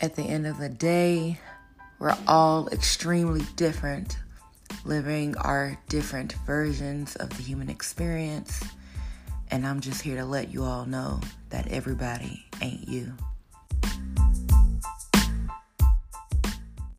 At the end of the day, we're all extremely different, living our different versions of the human experience. And I'm just here to let you all know that everybody ain't you.